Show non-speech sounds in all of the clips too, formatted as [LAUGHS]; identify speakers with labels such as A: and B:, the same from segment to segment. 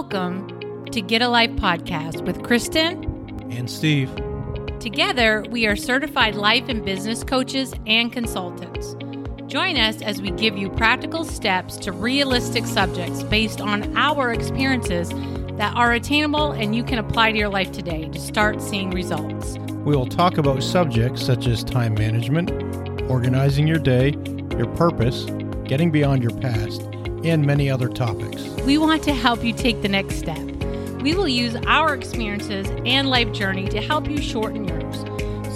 A: Welcome to Get a Life podcast with Kristen.
B: And Steve.
A: Together, we are certified life and business coaches and consultants. Join us as we give you practical steps to realistic subjects based on our experiences that are attainable and you can apply to your life today to start seeing results.
B: We will talk about subjects such as time management, organizing your day, your purpose, getting beyond your past, and many other topics.
A: We want to help you take the next step. We will use our experiences and life journey to help you shorten yours.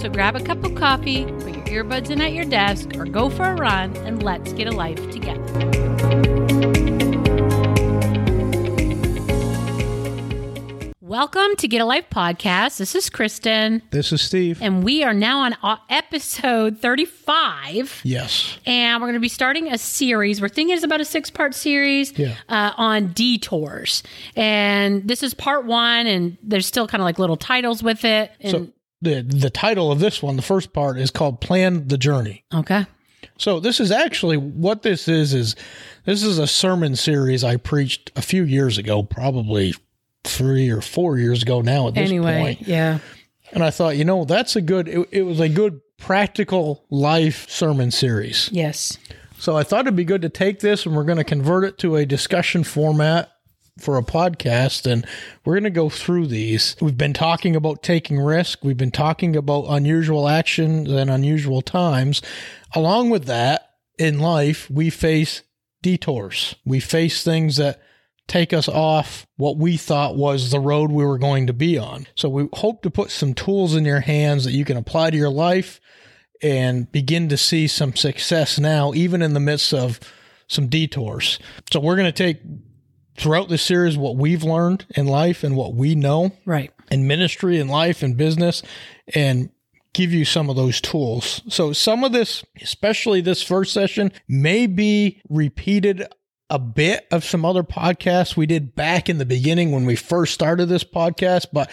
A: So grab a cup of coffee, put your earbuds in at your desk, or go for a run, and let's get a life together. Welcome to Get a Life podcast. This is Kristen,
B: This is Steve.
A: and we are now on episode 35.
B: yes.
A: And we're going to be starting a series. We're thinking it's about a six part series
B: Yeah.
A: uh, on detours. And this is part one, and there's still kind of like little titles with it. And,
C: So the the title of this one, the first part, is called "Plan the Journey."
A: okay.
C: So this is actually what this is is this is a sermon series I preached a few years ago, probably three or four years ago now at this
A: Anyway,
C: point.
A: yeah.
C: And I thought, you know, that's a good. It, it was a good practical life sermon series.
A: Yes.
C: So I thought it'd be good to take this and we're going to convert it to a discussion format for a podcast and we're going to go through these. We've been talking about taking risk. We've been talking about unusual actions and unusual times. Along with that, in life, we face detours. We face things that take us off what we thought was the road we were going to be on. So we hope to put some tools in your hands that you can apply to your life and begin to see some success now, even in the midst of some detours. So we're going to take throughout this series what we've learned in life and what we know
A: Right.
C: in ministry and life and business and give you some of those tools. So some of this, especially this first session, may be repeated a bit of some other podcasts we did back in the beginning when we first started this podcast, but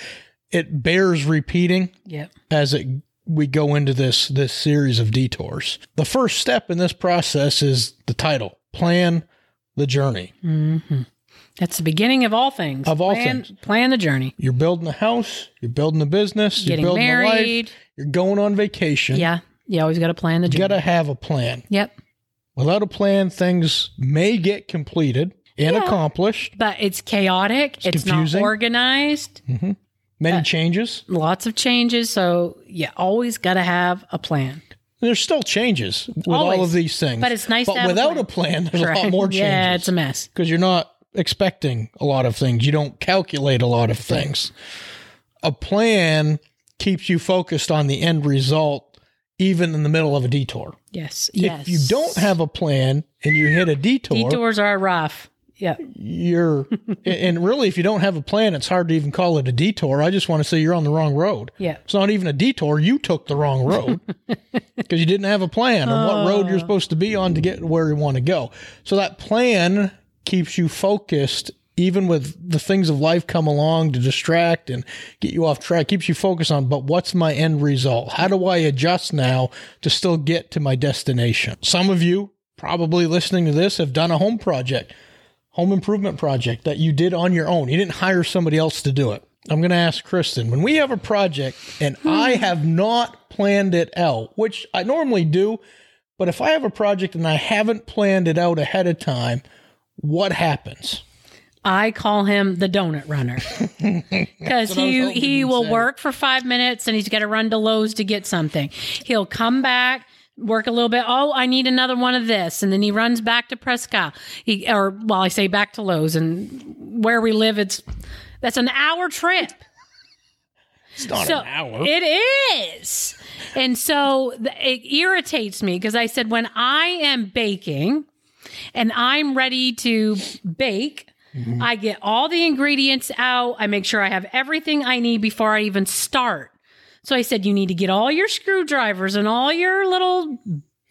C: it bears repeating
A: Yep.
C: as it we go into this this series of detours. The first step in this process is the title: Plan the journey.
A: hmm That's the beginning of all things.
C: Of all
A: plan,
C: things.
A: Plan the journey.
C: You're building a house, you're building a business,
A: Getting
C: you're building a life,
A: married.
C: you're going on vacation.
A: Yeah. You always got to plan the journey.
C: You got to have a plan.
A: yep.
C: Without a plan, things may get completed and
A: Yeah.
C: accomplished.
A: But it's chaotic. It's,
C: confusing.
A: not organized. Mm-hmm.
C: Many changes.
A: Lots of changes. So you always got to have a plan.
C: There's still changes with all of these things.
A: But it's nice
C: But
A: to have a
C: without
A: plan.
C: a plan, there's a lot more changes. [LAUGHS]
A: Yeah, it's a mess.
C: because you're not expecting a lot of things. You don't calculate a lot of things. A plan keeps you focused on the end result, even in the middle of a detour.
A: Yes. Yes.
C: If you don't have a plan and you hit a detour,
A: detours are rough. Yeah.
C: you're, [LAUGHS] and really, if you don't have a plan, it's hard to even call it a detour. I just want to say you're on the wrong road.
A: Yeah.
C: It's not even a detour. You took the wrong road [LAUGHS] because you didn't have a plan on what road
A: Oh.
C: you're supposed to be on to get where you want to go. So that plan keeps you focused, even with the things of life come along to distract and get you off track, keeps you focused on, but what's my end result? How do I adjust now to still get to my destination? Some of you probably listening to this have done a home project, home improvement project that you did on your own. You didn't hire somebody else to do it. I'm going to ask Kristen when we have a project and hmm. I have not planned it out, which I normally do, but if I have a project and I haven't planned it out ahead of time, what happens?
A: I call him the donut runner [LAUGHS] because
C: what I was
A: he he will
C: say.
A: work for five minutes and he's got to run to Lowe's to get something. He'll come back, work a little bit. Oh, I need another one of this, and then he runs back to Prescott. He or well, I say back to Lowe's, and where we live, it's that's an hour trip.
C: It's not
A: so
C: an hour.
A: It is. And so th- it irritates me because I said, when I am baking and I'm ready to bake,
C: Mm-hmm.
A: I get all the ingredients out. I make sure I have everything I need before I even start. So I said, you need to get all your screwdrivers and all your little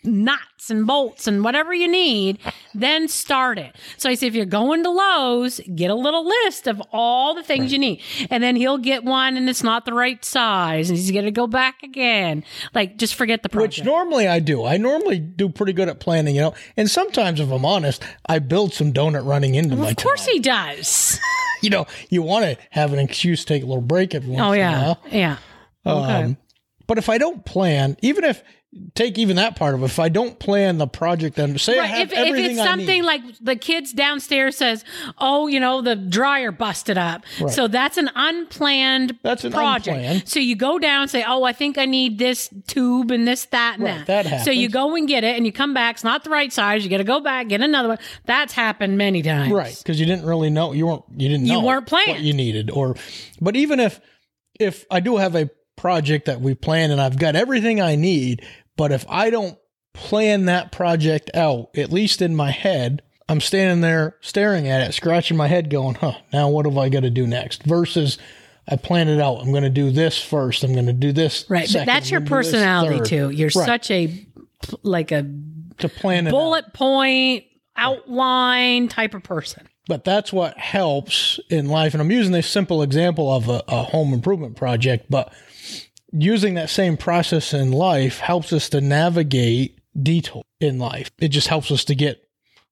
A: nuts and bolts and whatever you need, then start it. So I say, if you're going to Lowe's, get a little list of all the things you need. And then he'll get one and it's not the right size and he's going to go back again. Like, just forget the project.
C: Which normally I do. I normally do pretty good at planning, you know. And sometimes, if I'm honest, I build some donut running into my
A: of course
C: time.
A: he does. [LAUGHS]
C: you know, you want to have an excuse to take a little break every oh, once
A: Oh
C: in a
A: yeah,
C: while.
A: yeah. Okay.
C: Um, But if I don't plan, even if take even that part of it, if I don't plan the project and say I
A: Right.
C: have
A: If, if
C: everything
A: it's
C: I
A: something like the kids downstairs says, "Oh, you know, the dryer busted up,"
C: Right.
A: so that's an unplanned
C: That's an
A: project.
C: unplanned.
A: So you go down and say, "Oh, I think I need this tube and this, that, and
C: Right,
A: that."
C: that
A: so you go and get it, and you come back. It's not the right size. You got to go back get another one. That's happened many times.
C: right? Because you didn't really know you weren't you didn't
A: You weren't planned.
C: what you needed, or but even if if I do have a project that we plan and I've got everything I need, but if I don't plan that project out, at least in my head, I'm standing there staring at it, scratching my head, going, "Huh? Now what have I got to do next?" Versus I plan it out. I'm going to do this first. I'm going to do this.
A: Right. But
C: second,
A: that's your
C: gonna do this
A: personality too. You're
C: Right.
A: such a like a
C: to plan it out.
A: bullet point outline type of person.
C: But that's what helps in life. And I'm using this simple example of a, a home improvement project, but using that same process in life helps us to navigate detour in life. It just helps us to get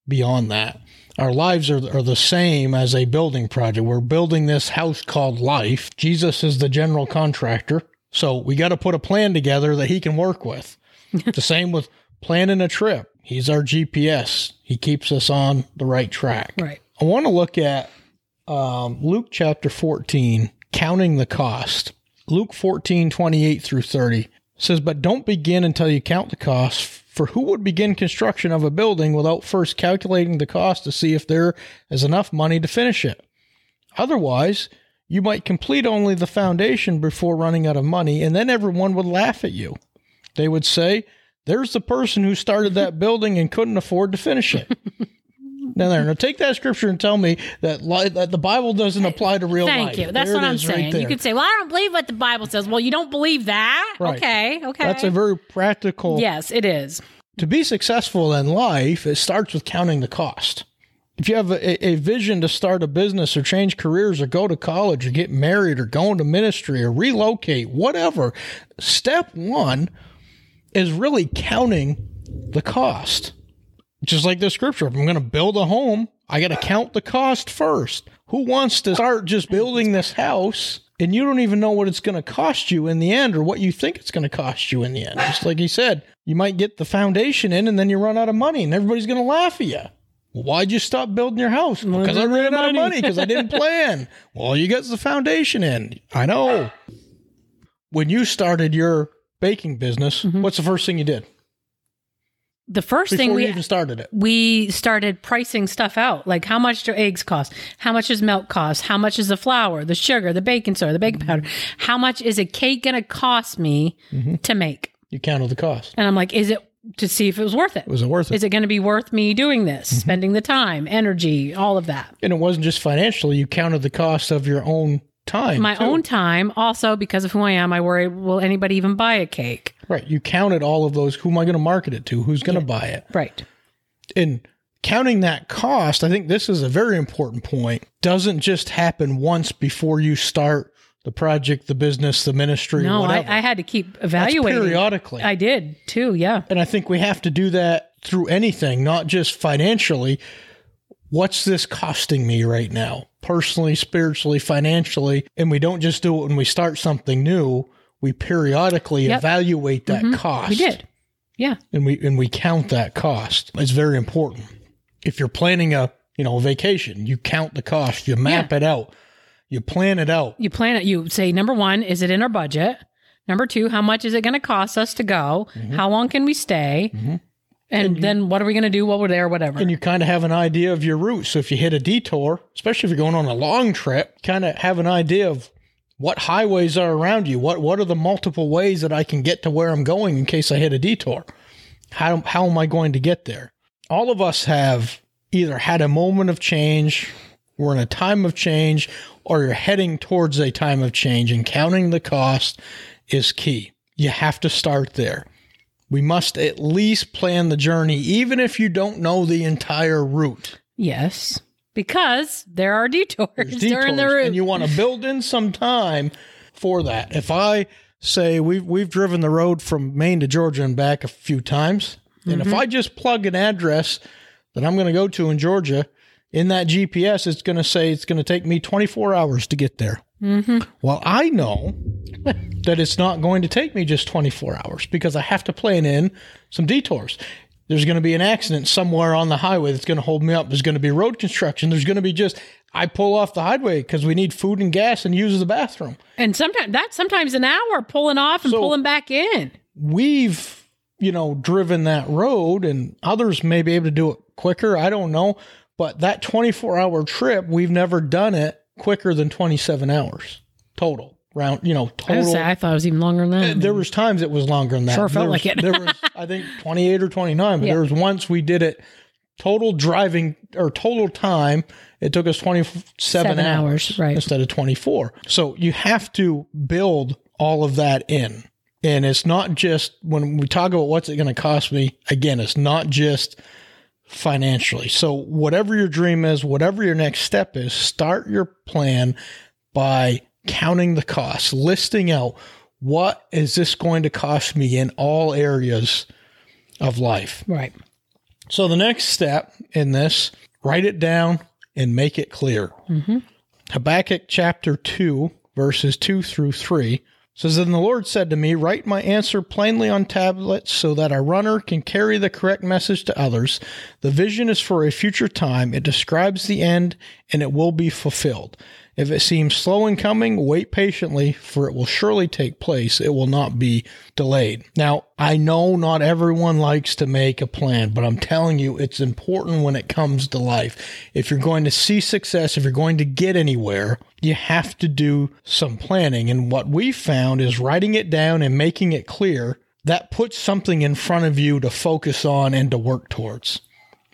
C: beyond that. Our lives are, are the same as a building project. We're building this house called life. Jesus is the general contractor. So we got to put a plan together that he can work with. [LAUGHS] the same with planning a trip. He's our GPS. He keeps us on the right track.
A: Right.
C: I want to look at um, Luke chapter 14, counting the cost. Luke 14, 28 through 30 says, But don't begin until you count the cost, for who would begin construction of a building without first calculating the cost to see if there is enough money to finish it? Otherwise, you might complete only the foundation before running out of money, and then everyone would laugh at you. They would say, There's the person who started that building and couldn't afford to finish it. [LAUGHS] Now there, now take that scripture and tell me that li- that the Bible doesn't apply to real life.
A: Thank you. That's
C: There
A: what
C: it
A: I'm
C: is right
A: saying. you
C: there.
A: could say, "Well, I don't believe what the Bible says." Well, you don't believe that?
C: Right.
A: Okay. Okay.
C: That's a very practical.
A: yes, it is.
C: To be successful in life, it starts with counting the cost. If you have a, a vision to start a business or change careers or go to college or get married or go into ministry or relocate, whatever, step one is really counting the cost. Just like the scripture, if I'm going to build a home, I got to count the cost first. Who wants to start just building this house and you don't even know what it's going to cost you in the end or what you think it's going to cost you in the end? Just like he said, you might get the foundation in and then you run out of money and everybody's going to laugh at you. Well, why'd you stop building your house? Because I ran out of money because I didn't [LAUGHS] plan. well, you got the foundation in. I know. When you started your baking business, mm-hmm. what's the first thing you did
A: The first
C: before
A: thing we
C: even started it?
A: we started pricing stuff out. Like how much do eggs cost? How much does milk cost? How much is the flour, the sugar, the baking soda, the baking powder? How much is a cake going to cost me mm-hmm. to make?
C: You counted the cost.
A: And I'm like, is it to see if it was worth it?
C: Was it worth it?
A: Is it going to be worth me doing this, mm-hmm. spending the time, energy, all of that?
C: and it wasn't just financially. You counted the cost of your own time.
A: My
C: too.
A: own time, also because of who I am, I worry, will anybody even buy a cake?
C: Right. You counted all of those. Who am I going to market it to? Who's going to buy it?
A: Right.
C: And counting that cost, I think this is a very important point, doesn't just happen once before you start the project, the business, the ministry,
A: No, I,
C: whatever.
A: I had to keep
C: That's
A: evaluating.
C: periodically.
A: I did too. Yeah.
C: and I think we have to do that through anything, not just financially. What's this costing me right now? Personally, spiritually, financially. And we don't just do it when we start something new. We periodically
A: Yep.
C: evaluate that cost.
A: We did. Yeah.
C: and we and we count that cost. It's very important. If you're planning a you know a vacation, you count the cost, you map it out, you plan it out.
A: You plan it. You say, number one, is it in our budget? Number two, how much is it going to cost us to go?
C: Mm-hmm.
A: How long can we stay? And, then what are we going to do while we're there? Whatever.
C: And you kind of have an idea of your route. So if you hit a detour, especially if you're going on a long trip, kind of have an idea of what highways are around you. What what are the multiple ways that I can get to where I'm going in case I hit a detour? How how am I going to get there? All of us have either had a moment of change, we're in a time of change, or you're heading towards a time of change, and counting the cost is key. You have to start there. We must at least plan the journey, even if you don't know the entire route.
A: yes. Because there are detours,
C: There's
A: during the route.
C: and you want to build in some time for that. If I say we've we've driven the road from Maine to Georgia and back a few times, and
A: Mm-hmm.
C: if I just plug an address that I'm going to go to in Georgia in that GPS, it's going to say it's going to take me 24 hours to get there. Well, I know [LAUGHS] that it's not going to take me just 24 hours because I have to plan in some detours. There's going to be an accident somewhere on the highway that's going to hold me up. There's going to be road construction. There's going to be just, I pull off the highway because we need food and gas and use the bathroom.
A: And sometimes that's sometimes an hour pulling off and
C: So-
A: pulling back in.
C: we've you know driven that road and others may be able to do it quicker i don't know but that 24 hour trip we've never done it quicker than 27 hours total round you know
A: I,
C: total
A: say, I thought it was even longer than that.
C: there was times it was longer than that
A: Sure felt
C: there was,
A: like it.
C: there was i think [LAUGHS] 28 or 29 but
A: Yeah.
C: there was once we did it total driving or total time it took us 27
A: Seven
C: hours,
A: hours, right.
C: instead of 24 so you have to build all of that in and it's not just when we talk about what's it going to cost me again it's not just financially so whatever your dream is whatever your next step is start your plan by counting the costs listing out what is this going to cost me in all areas of life
A: right.
C: so the next step in this, write it down and make it clear. Mm-hmm. Habakkuk chapter 2, verses 2 through 3 says, Then the Lord said to me, Write my answer plainly on tablets so that a runner can carry the correct message to others. The vision is for a future time. It describes the end and it will be fulfilled. If it seems slow in coming, wait patiently, for it will surely take place. It will not be delayed. Now, I know not everyone likes to make a plan, but I'm telling you, it's important when it comes to life. If you're going to see success, if you're going to get anywhere, you have to do some planning. And what we found is writing it down and making it clear that puts something in front of you to focus on and to work towards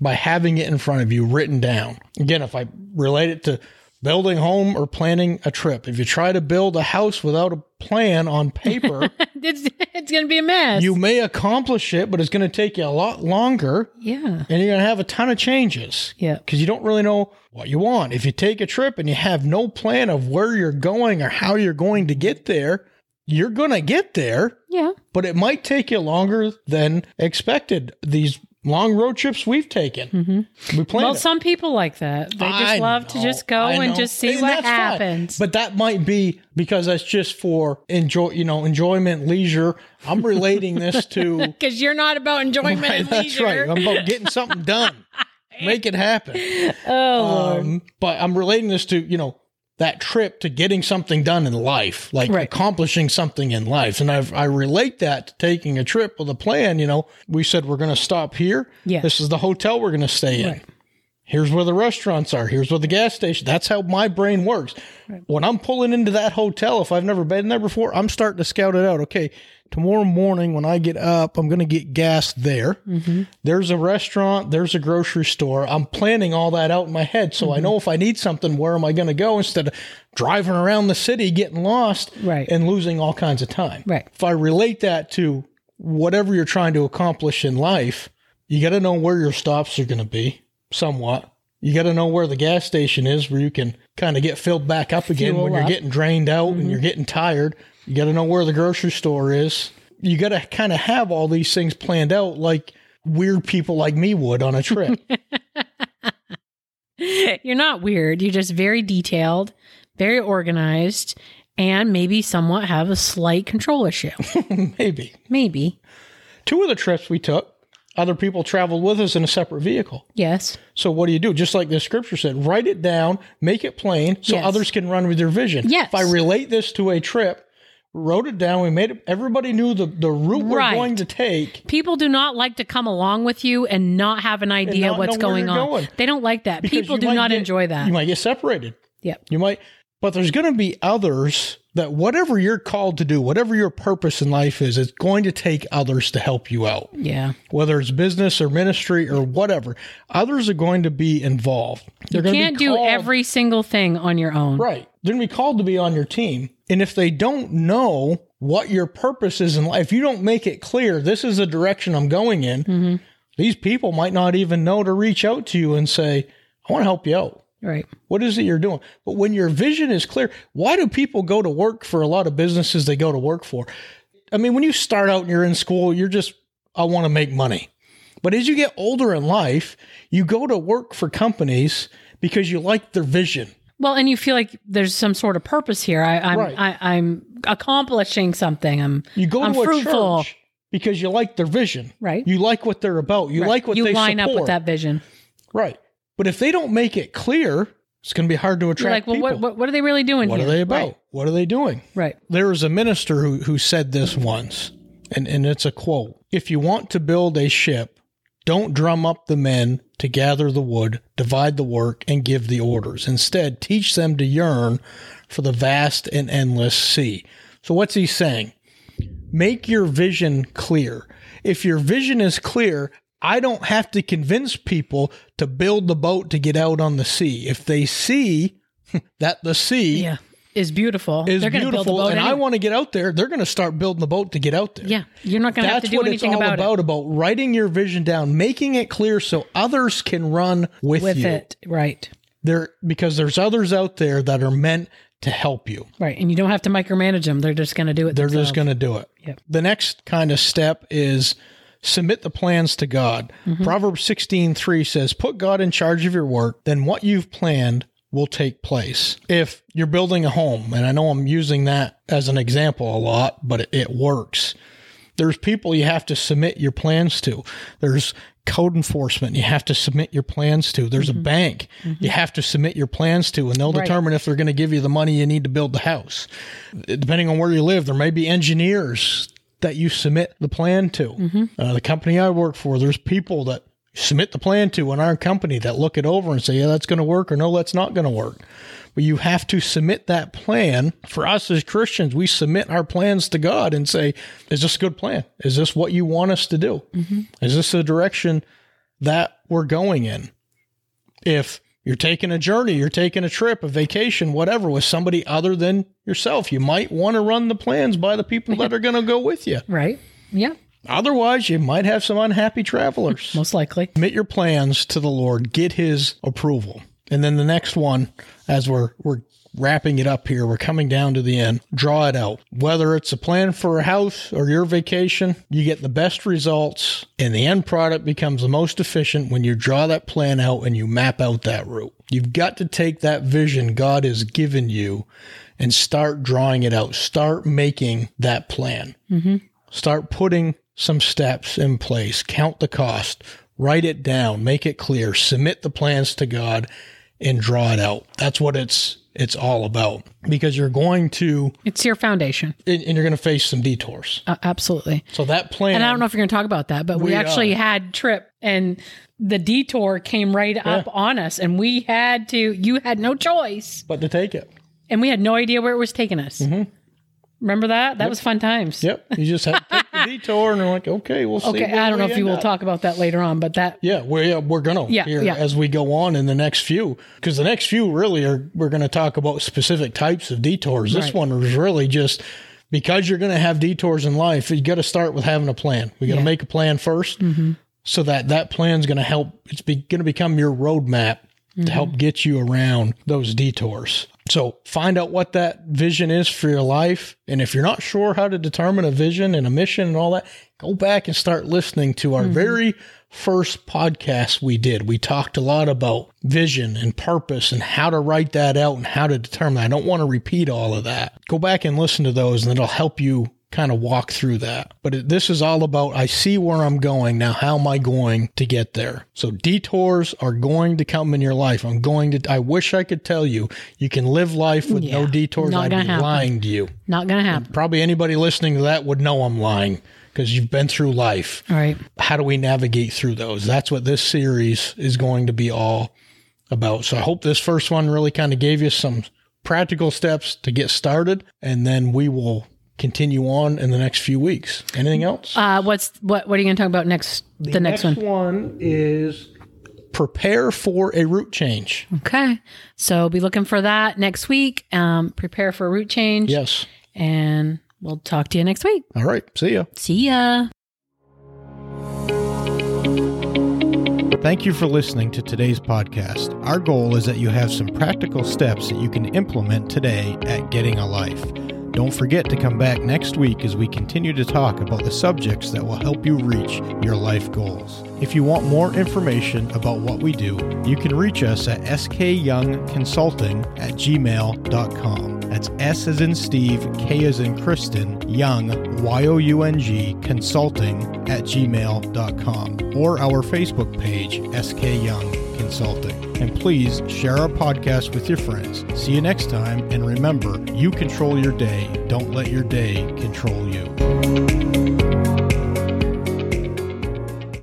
C: by having it in front of you written down. Again, if I relate it to building home or planning a trip, if you try to build a house without a plan on paper, [LAUGHS]
A: It's, it's going to be a mess.
C: you may accomplish it, but it's going to take you a lot longer
A: yeah.
C: and you're going to have a ton of changes
A: Yeah.
C: because you don't really know what you want. If you take a trip and you have no plan of where you're going or how you're going to get there, you're going to get there,
A: Yeah.
C: but it might take you longer than expected. These long road trips we've taken, we planned
A: Well,
C: it.
A: some people like that. They just
C: I
A: love to just go and just see
C: And
A: what
C: that's fine.
A: happens.
C: But that might be because that's just for enjoy, you know, enjoyment, leisure. I'm relating this to [LAUGHS]
A: Because you're not about enjoyment
C: Right,
A: and
C: that's
A: leisure.
C: right. I'm about getting something done. [LAUGHS] Make it happen.
A: Oh.
C: Um, but I'm relating this to, you know, that trip to getting something done in life, like
A: Right.
C: accomplishing something in life. And I've, I relate that to taking a trip with a plan. You know, we said we're going to stop here.
A: Yes.
C: This is the hotel we're going to stay in.
A: Right.
C: Here's where the restaurants are. Here's where the gas station. That's how my brain works. When I'm pulling into that hotel, if I've never been there before, I'm starting to scout it out. Okay, tomorrow morning when I get up, I'm going to get gas there. Mm-hmm. There's a restaurant. There's a grocery store. I'm planning all that out in my head, so I mm-hmm. know if I need something, where am I going to go instead of driving around the city, getting lost,
A: Right.
C: and losing all kinds of time.
A: Right.
C: If I relate that to whatever you're trying to accomplish in life, you got to know where your stops are going to be somewhat. You got to know where the gas station is where you can kind of get filled back up again
A: Fuel
C: when you're getting drained out and mm-hmm. you're getting tired. You got to know where the grocery store is. You got to kind of have all these things planned out like weird people like me would on a trip. [LAUGHS]
A: You're not weird. You're just very detailed, very organized, and maybe somewhat have a slight control issue. [LAUGHS]
C: Maybe.
A: maybe.
C: Two of the trips we took, other people traveled with us in a separate vehicle.
A: Yes.
C: So what do you do? Just like the scripture said, write it down, make it plain so
A: Yes.
C: others can run with their vision.
A: Yes.
C: If I relate this to a trip, wrote it down, we made it everybody knew the, the route we're going to take.
A: People do not like to come along with you and not have an idea what's going on.
C: going.
A: They don't like that.
C: because
A: People do not
C: get-
A: enjoy that.
C: You might get separated.
A: Yep.
C: You might but there's going to be others that whatever you're called to do, whatever your purpose in life is, it's going to take others to help you out.
A: Yeah.
C: Whether it's business or ministry or whatever, others are going to be involved. They're
A: You
C: going
A: can't
C: to be
A: do every single thing on your own.
C: Right. They're going to be called to be on your team. And if they don't know what your purpose is in life, if you don't make it clear, this is the direction I'm going in,
A: Mm-hmm.
C: these people might not even know to reach out to you and say, I want to help you out.
A: Right.
C: What is it you're doing? But when your vision is clear, why do people go to work for a lot of businesses they go to work for? I mean, when you start out and you're in school, you're just, I want to make money. But as you get older in life, you go to work for companies because you like their vision.
A: Well, and you feel like there's some sort of purpose here. I, I'm
C: Right.
A: I, I'm accomplishing something. I'm
C: You go
A: I'm
C: to a
A: fruitful.
C: church because you like their vision.
A: right.
C: You like what they're about. You
A: Right.
C: like what
A: you
C: they
A: line
C: support.
A: up with that vision.
C: Right. But if they don't make it clear, it's going to be hard to
A: You're
C: attract
A: like, well,
C: people.
A: what, what what are they really doing
C: What
A: here?
C: are they about?
A: Right.
C: What are they doing?
A: right.
C: There was a minister who, who said this once, and, and it's a quote If you want to build a ship, don't drum up the men to gather the wood, divide the work, and give the orders. Instead, teach them to yearn for the vast and endless sea. So, what's he saying? Make your vision clear. If your vision is clear, I don't have to convince people to build the boat to get out on the sea. If they see [LAUGHS] that the sea
A: Yeah. Is beautiful.
C: is
A: They're going to build a
C: beautiful
A: boat.
C: and I
A: anyway.
C: want to get out there, they're going to start building the boat to get out there.
A: yeah. You're not going to have
C: That's
A: to do
C: what it's
A: anything
C: all
A: about,
C: about, about writing your vision down, making it clear so others can run with,
A: it. With
C: you.
A: it. Right.
C: There because there's others out there that are meant to help you.
A: Right. And you don't have to micromanage them. They're just going to do it.
C: They're just going to do it.
A: Yep.
C: The next kind of step is submit the plans to God.
A: Mm-hmm.
C: Proverbs 16:3 says, "Put God in charge of your work, then what you've planned will take place." If you're building a home, and I know I'm using that as an example a lot, but it, it works. There's people you have to submit your plans to. There's code enforcement you have to submit your plans to. There's a bank you have to submit your plans to, and they'll
A: Mm-hmm. Right.
C: determine if they're going to give you the money you need to build the house. Depending on where you live, there may be engineers that you submit the plan to.
A: Mm-hmm.
C: Uh, the company I work for, there's people that submit the plan to an our company that look it over and say, yeah, that's going to work, or no, that's not going to work. But you have to submit that plan. For us as Christians, we submit our plans to God and say, is this a good plan? Is this what you want us to do? Mm-hmm. Is this the direction that we're going in? If you're taking a journey, you're taking a trip, a vacation, whatever, with somebody other than yourself, you might want to run the plans by the people that are going to go with you.
A: Right. Yeah.
C: Otherwise, you might have some unhappy travelers. [LAUGHS]
A: Most likely.
C: Commit your plans to the Lord, get his approval. And then the next one, as we're we're wrapping it up here, we're coming down to the end. Draw it out. Whether it's a plan for a house or your vacation, you get the best results and the end product becomes the most efficient when you draw that plan out and you map out that route. You've got to take that vision God has given you and start drawing it out. Start making that plan. Mm-hmm. Start putting some steps in place, count the cost, write it down, make it clear, submit the plans to God and draw it out. That's what it's it's all about because you're going to
A: It's your foundation.
C: and and you're going to face some detours.
A: Uh, absolutely.
C: So that plan
A: And I don't know if you're going to talk about that, but we,
C: We,
A: actually
C: uh,
A: had trip and the detour came right up on us and we had to you had no choice
C: but to take it.
A: and we had no idea where it was taking us. Remember that? That was fun times.
C: Mm-hmm. Yep. You just have [LAUGHS] to [LAUGHS] detour and they're like, okay, we'll see.
A: Okay, I don't know if you will
C: up.
A: talk about that later on, but that
C: Yeah, we're yeah, we're gonna
A: Yeah,
C: here
A: yeah.
C: as we go on in the next few because the next few really are we're gonna talk about specific types of detours. This
A: Right.
C: one is really just because you're gonna have detours in life. You got to start with having a plan. We got to
A: Yeah.
C: make a plan 1st mm-hmm. so that that plan is gonna help. It's be, gonna become your roadmap to mm-hmm. help get you around those detours. So find out what that vision is for your life. And if you're not sure how to determine a vision and a mission and all that, go back and start listening to our mm-hmm. very first podcast we did. We talked a lot about vision and purpose and how to write that out and how to determine. I don't want to repeat all of that. Go back and listen to those and it'll help you kind of walk through that. But it, this is all about I see where I'm going. Now, how am I going to get there? So detours are going to come in your life. I'm going to, I wish I could tell you, you can live life with no detours.
A: not
C: I'd
A: gonna
C: be
A: happen.
C: lying to you.
A: not going to happen.
C: Probably anybody listening to that would know I'm lying because you've been through life.
A: All right.
C: How do we navigate through those? That's what this series is going to be all about. So I hope this first one really kind of gave you some practical steps to get started, and then we will continue on in the next few weeks. Anything else?
A: Uh, what's what? What are you going to talk about next? The, next, one.
C: one is prepare for a route change.
A: Okay. So be looking for that next week. Um, prepare for a route change.
C: Yes.
A: And we'll talk to you next week.
C: All right. See ya.
A: See ya.
B: Thank you for listening to today's podcast. Our goal is that you have some practical steps that you can implement today at Getting a Life.
C: Don't forget to come back next week as we continue to talk about the subjects that will help you reach your life goals. If you want more information about what we do, you can reach us at skyoungconsulting at gmail.com. That's S as in Steve, K as in Kristen, Young, Y O U N G, consulting at gmail.com, or our Facebook page, SK Young Consulting. And please share our podcast with your friends. See you next time, and remember, you control your day. Don't let your day control you.